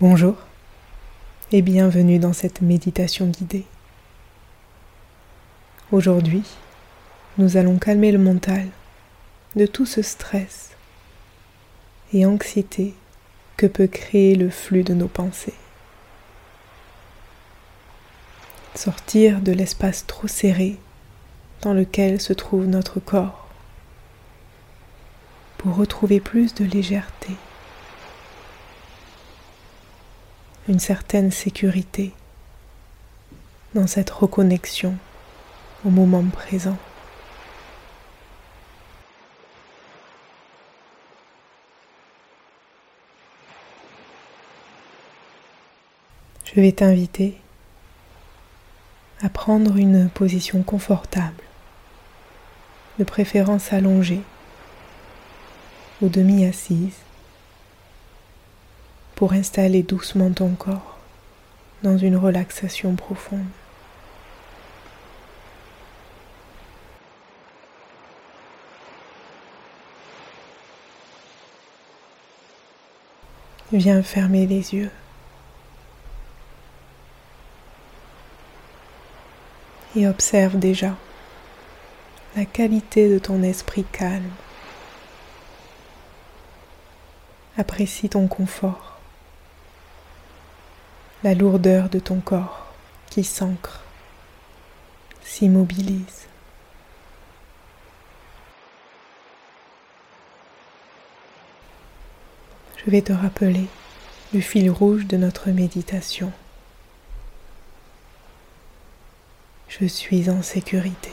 Bonjour et bienvenue dans cette méditation guidée. Aujourd'hui, nous allons calmer le mental de tout ce stress et anxiété que peut créer le flux de nos pensées. Sortir de l'espace trop serré dans lequel se trouve notre corps pour retrouver plus de légèreté une certaine sécurité dans cette reconnexion au moment présent. Je vais t'inviter à prendre une position confortable, de préférence allongée ou demi-assise pour installer doucement ton corps dans une relaxation profonde. Viens fermer les yeux. Et observe déjà la qualité de ton esprit calme. Apprécie ton confort la lourdeur de ton corps qui s'ancre, s'immobilise. Je vais te rappeler le fil rouge de notre méditation. Je suis en sécurité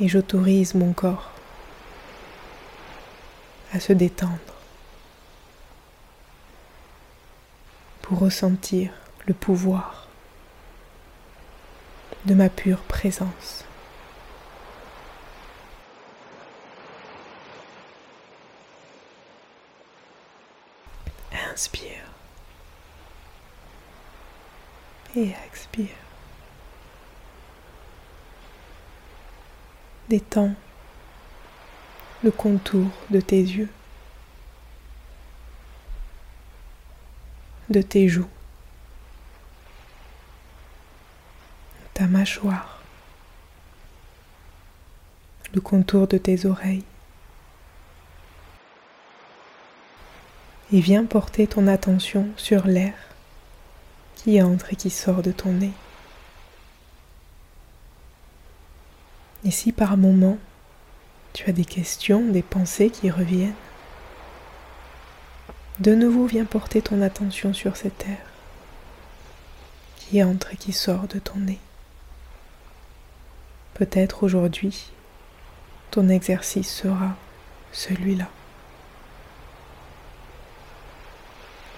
et j'autorise mon corps à se détendre. Ressentir le pouvoir de ma pure présence. Inspire et expire. Détends le contour de tes yeux. De tes joues, ta mâchoire, le contour de tes oreilles. Et viens porter ton attention sur l'air qui entre et qui sort de ton nez. Et si par moment tu as des questions, des pensées qui reviennent, de nouveau, viens porter ton attention sur cet air qui entre et qui sort de ton nez. Peut-être aujourd'hui, ton exercice sera celui-là.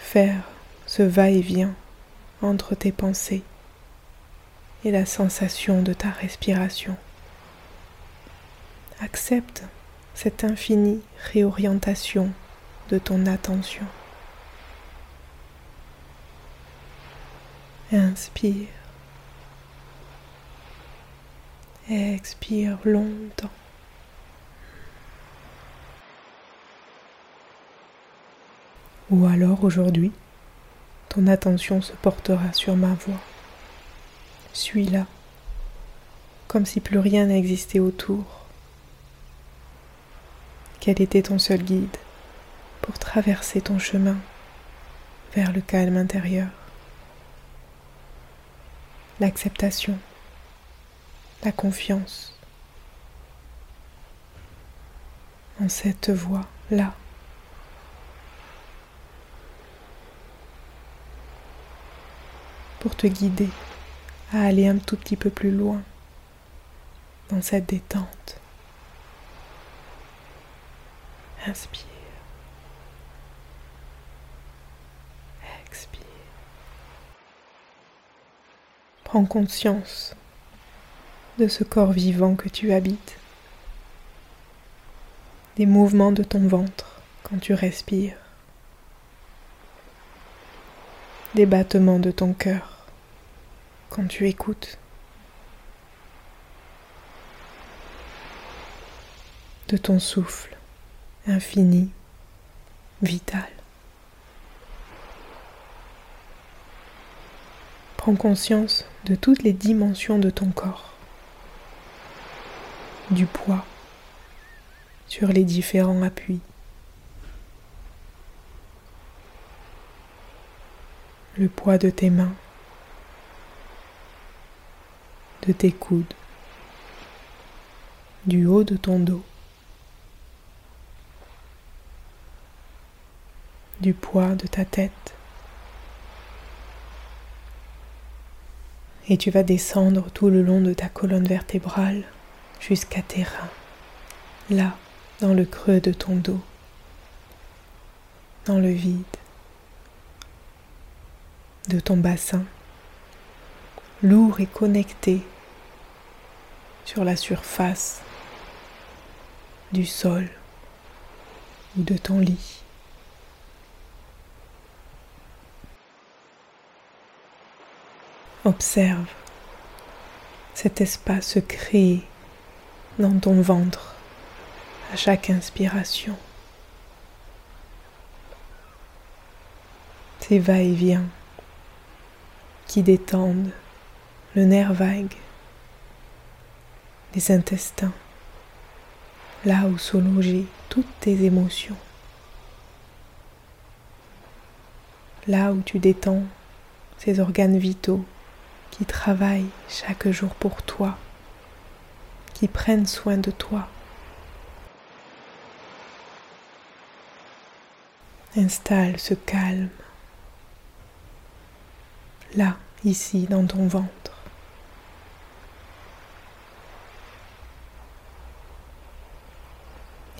Faire ce va-et-vient entre tes pensées et la sensation de ta respiration. Accepte cette infinie réorientation de ton attention. Inspire. Expire longtemps. Ou alors aujourd'hui, ton attention se portera sur ma voix. Suis-la, comme si plus rien n'existait autour. Quel était ton seul guide? Pour traverser ton chemin vers le calme intérieur. L'acceptation, la confiance en cette voie-là. Pour te guider à aller un tout petit peu plus loin dans cette détente. Inspire. Prends conscience de ce corps vivant que tu habites, des mouvements de ton ventre quand tu respires, des battements de ton cœur quand tu écoutes, de ton souffle infini, vital. Prends conscience de toutes les dimensions de ton corps, du poids sur les différents appuis. Le poids de tes mains, de tes coudes, du haut de ton dos, du poids de ta tête. Et tu vas descendre tout le long de ta colonne vertébrale jusqu'à tes reins, là, dans le creux de ton dos, dans le vide de ton bassin, lourd et connecté sur la surface du sol ou de ton lit. Observe cet espace se créer dans ton ventre à chaque inspiration. Ces va-et-vient qui détendent le nerf vague, les intestins, là où sont logées toutes tes émotions, là où tu détends ces organes vitaux qui travaillent chaque jour pour toi, qui prennent soin de toi. Installe ce calme, là, ici, dans ton ventre.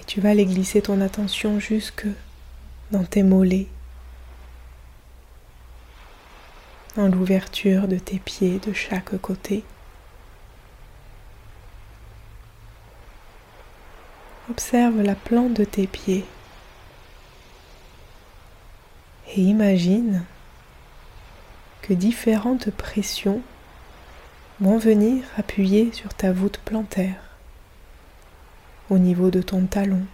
Et tu vas aller glisser ton attention jusque dans tes mollets, dans l'ouverture de tes pieds de chaque côté. Observe la plante de tes pieds et imagine que différentes pressions vont venir appuyer sur ta voûte plantaire au niveau de ton talon,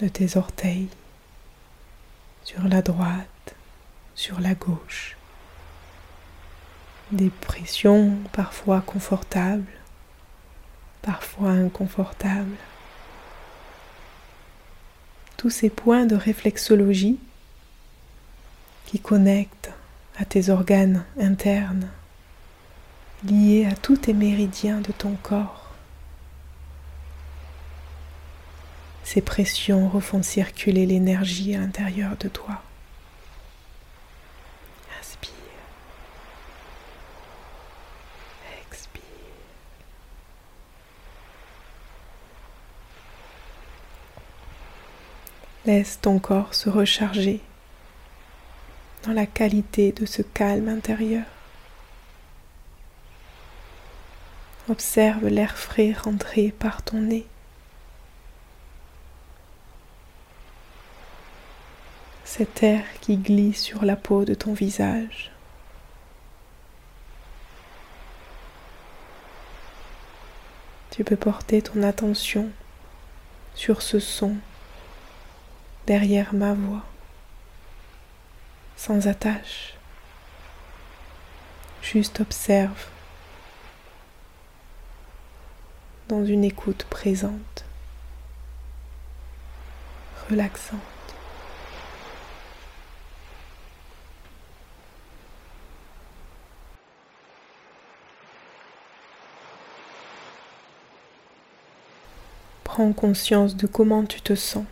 de tes orteils, sur la droite, sur la gauche. Des pressions parfois confortables, parfois inconfortables. Tous ces points de réflexologie qui connectent à tes organes internes, liés à tous tes méridiens de ton corps. Ces pressions refont circuler l'énergie à l'intérieur de toi. Laisse ton corps se recharger dans la qualité de ce calme intérieur. Observe l'air frais rentrer par ton nez. Cet air qui glisse sur la peau de ton visage. Tu peux porter ton attention sur ce son derrière ma voix, sans attache. Juste observe dans une écoute présente, relaxante. Prends conscience de comment tu te sens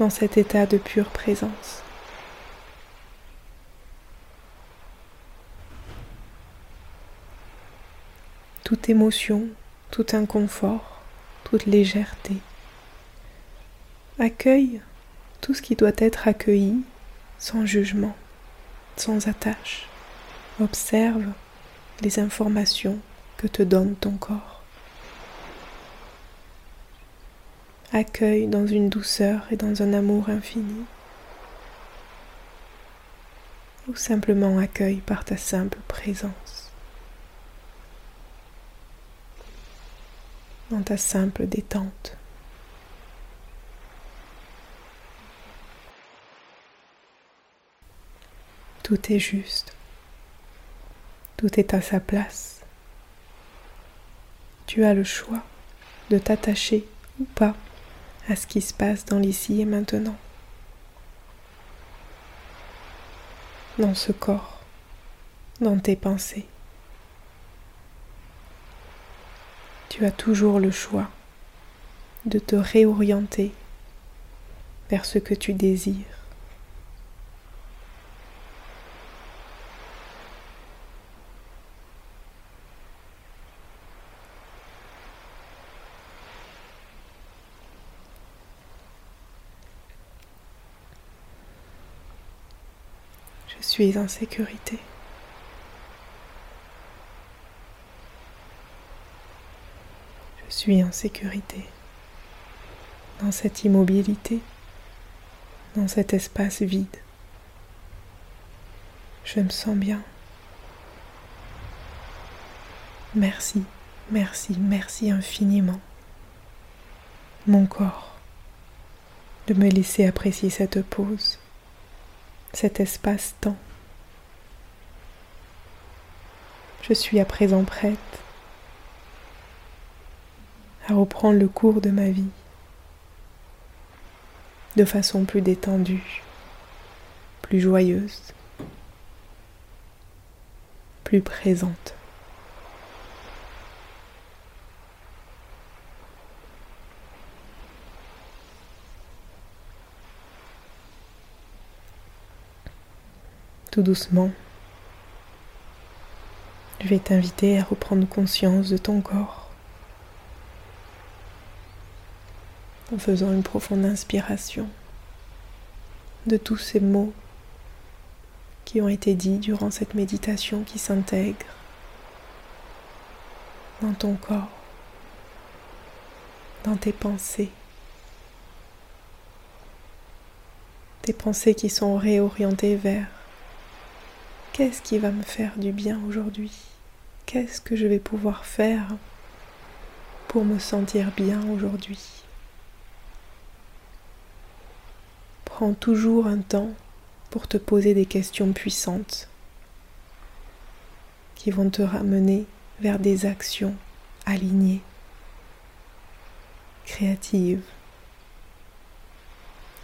dans cet état de pure présence. Toute émotion, tout inconfort, toute légèreté. Accueille tout ce qui doit être accueilli sans jugement, sans attache. Observe les informations que te donne ton corps. Accueille dans une douceur et dans un amour infini, ou simplement accueille par ta simple présence, dans ta simple détente. Tout est juste. Tout est à sa place. Tu as le choix de t'attacher ou pas à ce qui se passe dans l'ici et maintenant. Dans ce corps, dans tes pensées. Tu as toujours le choix de te réorienter vers ce que tu désires. Je suis en sécurité. Je suis en sécurité dans cette immobilité, dans cet espace vide. Je me sens bien. Merci, merci, merci infiniment, mon corps, de me laisser apprécier cette pause cet espace-temps. Je suis à présent prête à reprendre le cours de ma vie de façon plus détendue, plus joyeuse, plus présente. Tout doucement, je vais t'inviter à reprendre conscience de ton corps. En faisant une profonde inspiration de tous ces mots qui ont été dits durant cette méditation qui s'intègrent dans ton corps, dans tes pensées, tes pensées qui sont réorientées vers Qu'est-ce qui va me faire du bien aujourd'hui? Qu'est-ce que je vais pouvoir faire pour me sentir bien aujourd'hui? Prends toujours un temps pour te poser des questions puissantes qui vont te ramener vers des actions alignées, créatives,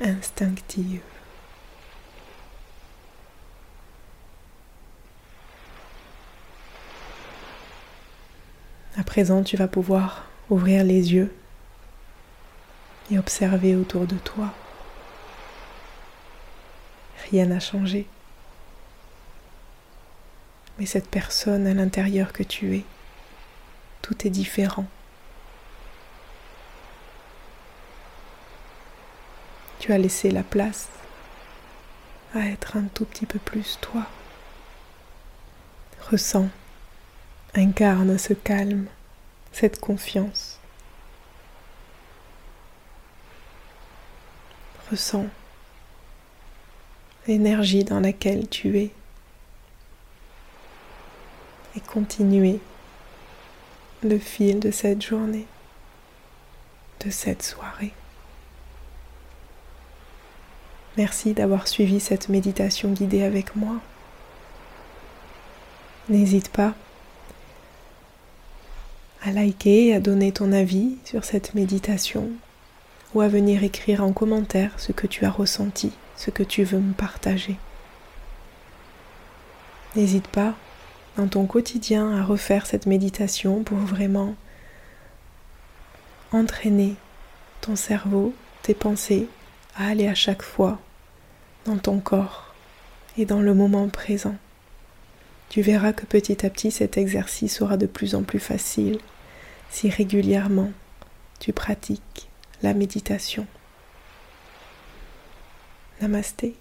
instinctives. À présent, tu vas pouvoir ouvrir les yeux et observer autour de toi. Rien n'a changé. Mais cette personne à l'intérieur que tu es, tout est différent. Tu as laissé la place à être un tout petit peu plus toi. Ressens incarne ce calme, cette confiance. Ressens l'énergie dans laquelle tu es et continuez le fil de cette journée, de cette soirée. Merci d'avoir suivi cette méditation guidée avec moi. N'hésite pas à liker, à donner ton avis sur cette méditation ou à venir écrire en commentaire ce que tu as ressenti, ce que tu veux me partager. N'hésite pas dans ton quotidien à refaire cette méditation pour vraiment entraîner ton cerveau, tes pensées à aller à chaque fois dans ton corps et dans le moment présent. Tu verras que petit à petit cet exercice sera de plus en plus facile si régulièrement tu pratiques la méditation. Namasté.